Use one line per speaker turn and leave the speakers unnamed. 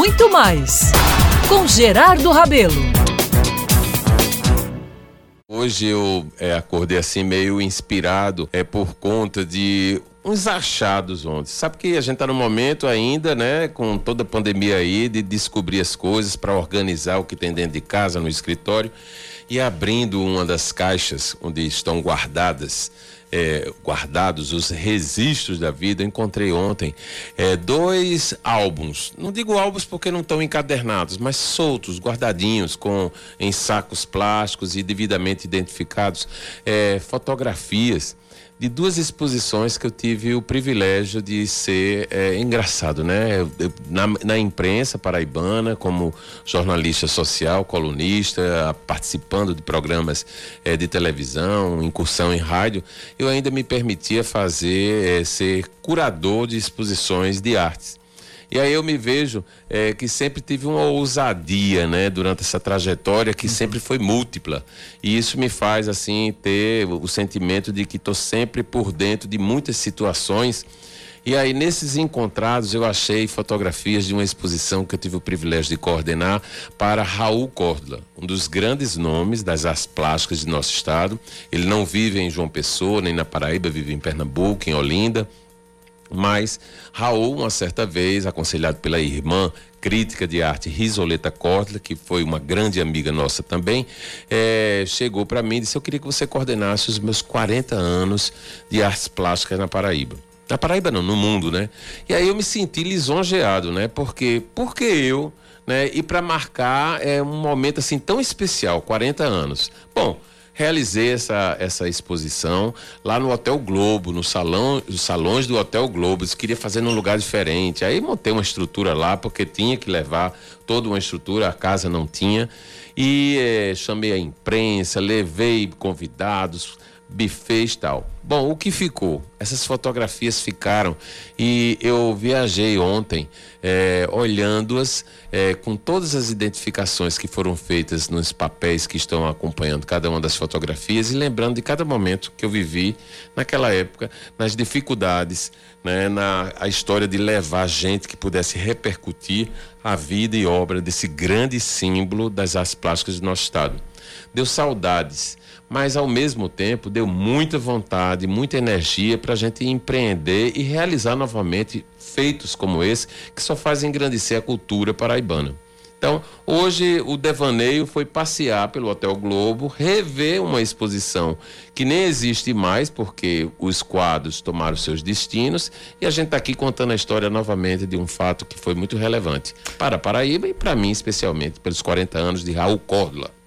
muito mais com Gerardo Rabelo.
Hoje eu é, acordei assim meio inspirado é por conta de uns achados ontem. Sabe que a gente está no momento ainda, né, com toda a pandemia aí, de descobrir as coisas para organizar o que tem dentro de casa, no escritório. E abrindo uma das caixas onde estão guardadas é, guardados os registros da vida, encontrei ontem é, dois álbuns. Não digo álbuns porque não estão encadernados, mas soltos, guardadinhos, com em sacos plásticos e devidamente identificados, é, fotografias de duas exposições que eu tive o privilégio de ser é, engraçado, né? Eu, eu, na, na, imprensa paraibana, como jornalista social, colunista, participando de programas é, de televisão, incursão em rádio, eu ainda me permitia fazer, é, ser curador de exposições de artes. E aí eu me vejo é, que sempre tive uma ousadia, né, durante essa trajetória que sempre foi múltipla. E isso me faz, assim, ter o sentimento de que estou sempre por dentro de muitas situações. E aí, nesses encontrados, eu achei fotografias de uma exposição que eu tive o privilégio de coordenar para Raul Córdoba, um dos grandes nomes das artes plásticas de nosso estado. Ele não vive em João Pessoa, nem na Paraíba, vive em Pernambuco, em Olinda. Mas Raul, uma certa vez, aconselhado pela irmã crítica de arte Risoleta Córdoba, que foi uma grande amiga nossa também, é, chegou para mim e disse: Eu queria que você coordenasse os meus 40 anos de artes plásticas na Paraíba. Na Paraíba não, no mundo, né? E aí eu me senti lisonjeado, né? Porque, porque eu, né? E para marcar é um momento assim tão especial, 40 anos. Bom, realizei essa, essa exposição lá no Hotel Globo, no salão, os salões do Hotel Globo. Eu queria fazer num lugar diferente. Aí montei uma estrutura lá, porque tinha que levar toda uma estrutura, a casa não tinha. E eh, chamei a imprensa, levei convidados, bufês tal. Bom, o que ficou? Essas fotografias ficaram e eu viajei ontem é, olhando-as é, com todas as identificações que foram feitas nos papéis que estão acompanhando cada uma das fotografias e lembrando de cada momento que eu vivi naquela época, nas dificuldades, né, na a história de levar gente que pudesse repercutir a vida e obra desse grande símbolo das artes plásticas do nosso estado. Deu saudades mas ao mesmo tempo deu muita vontade, muita energia para a gente empreender e realizar novamente feitos como esse que só fazem engrandecer a cultura paraibana. Então, hoje o devaneio foi passear pelo Hotel Globo, rever uma exposição que nem existe mais, porque os quadros tomaram seus destinos, e a gente está aqui contando a história novamente de um fato que foi muito relevante para Paraíba e para mim, especialmente, pelos 40 anos de Raul Córdoba.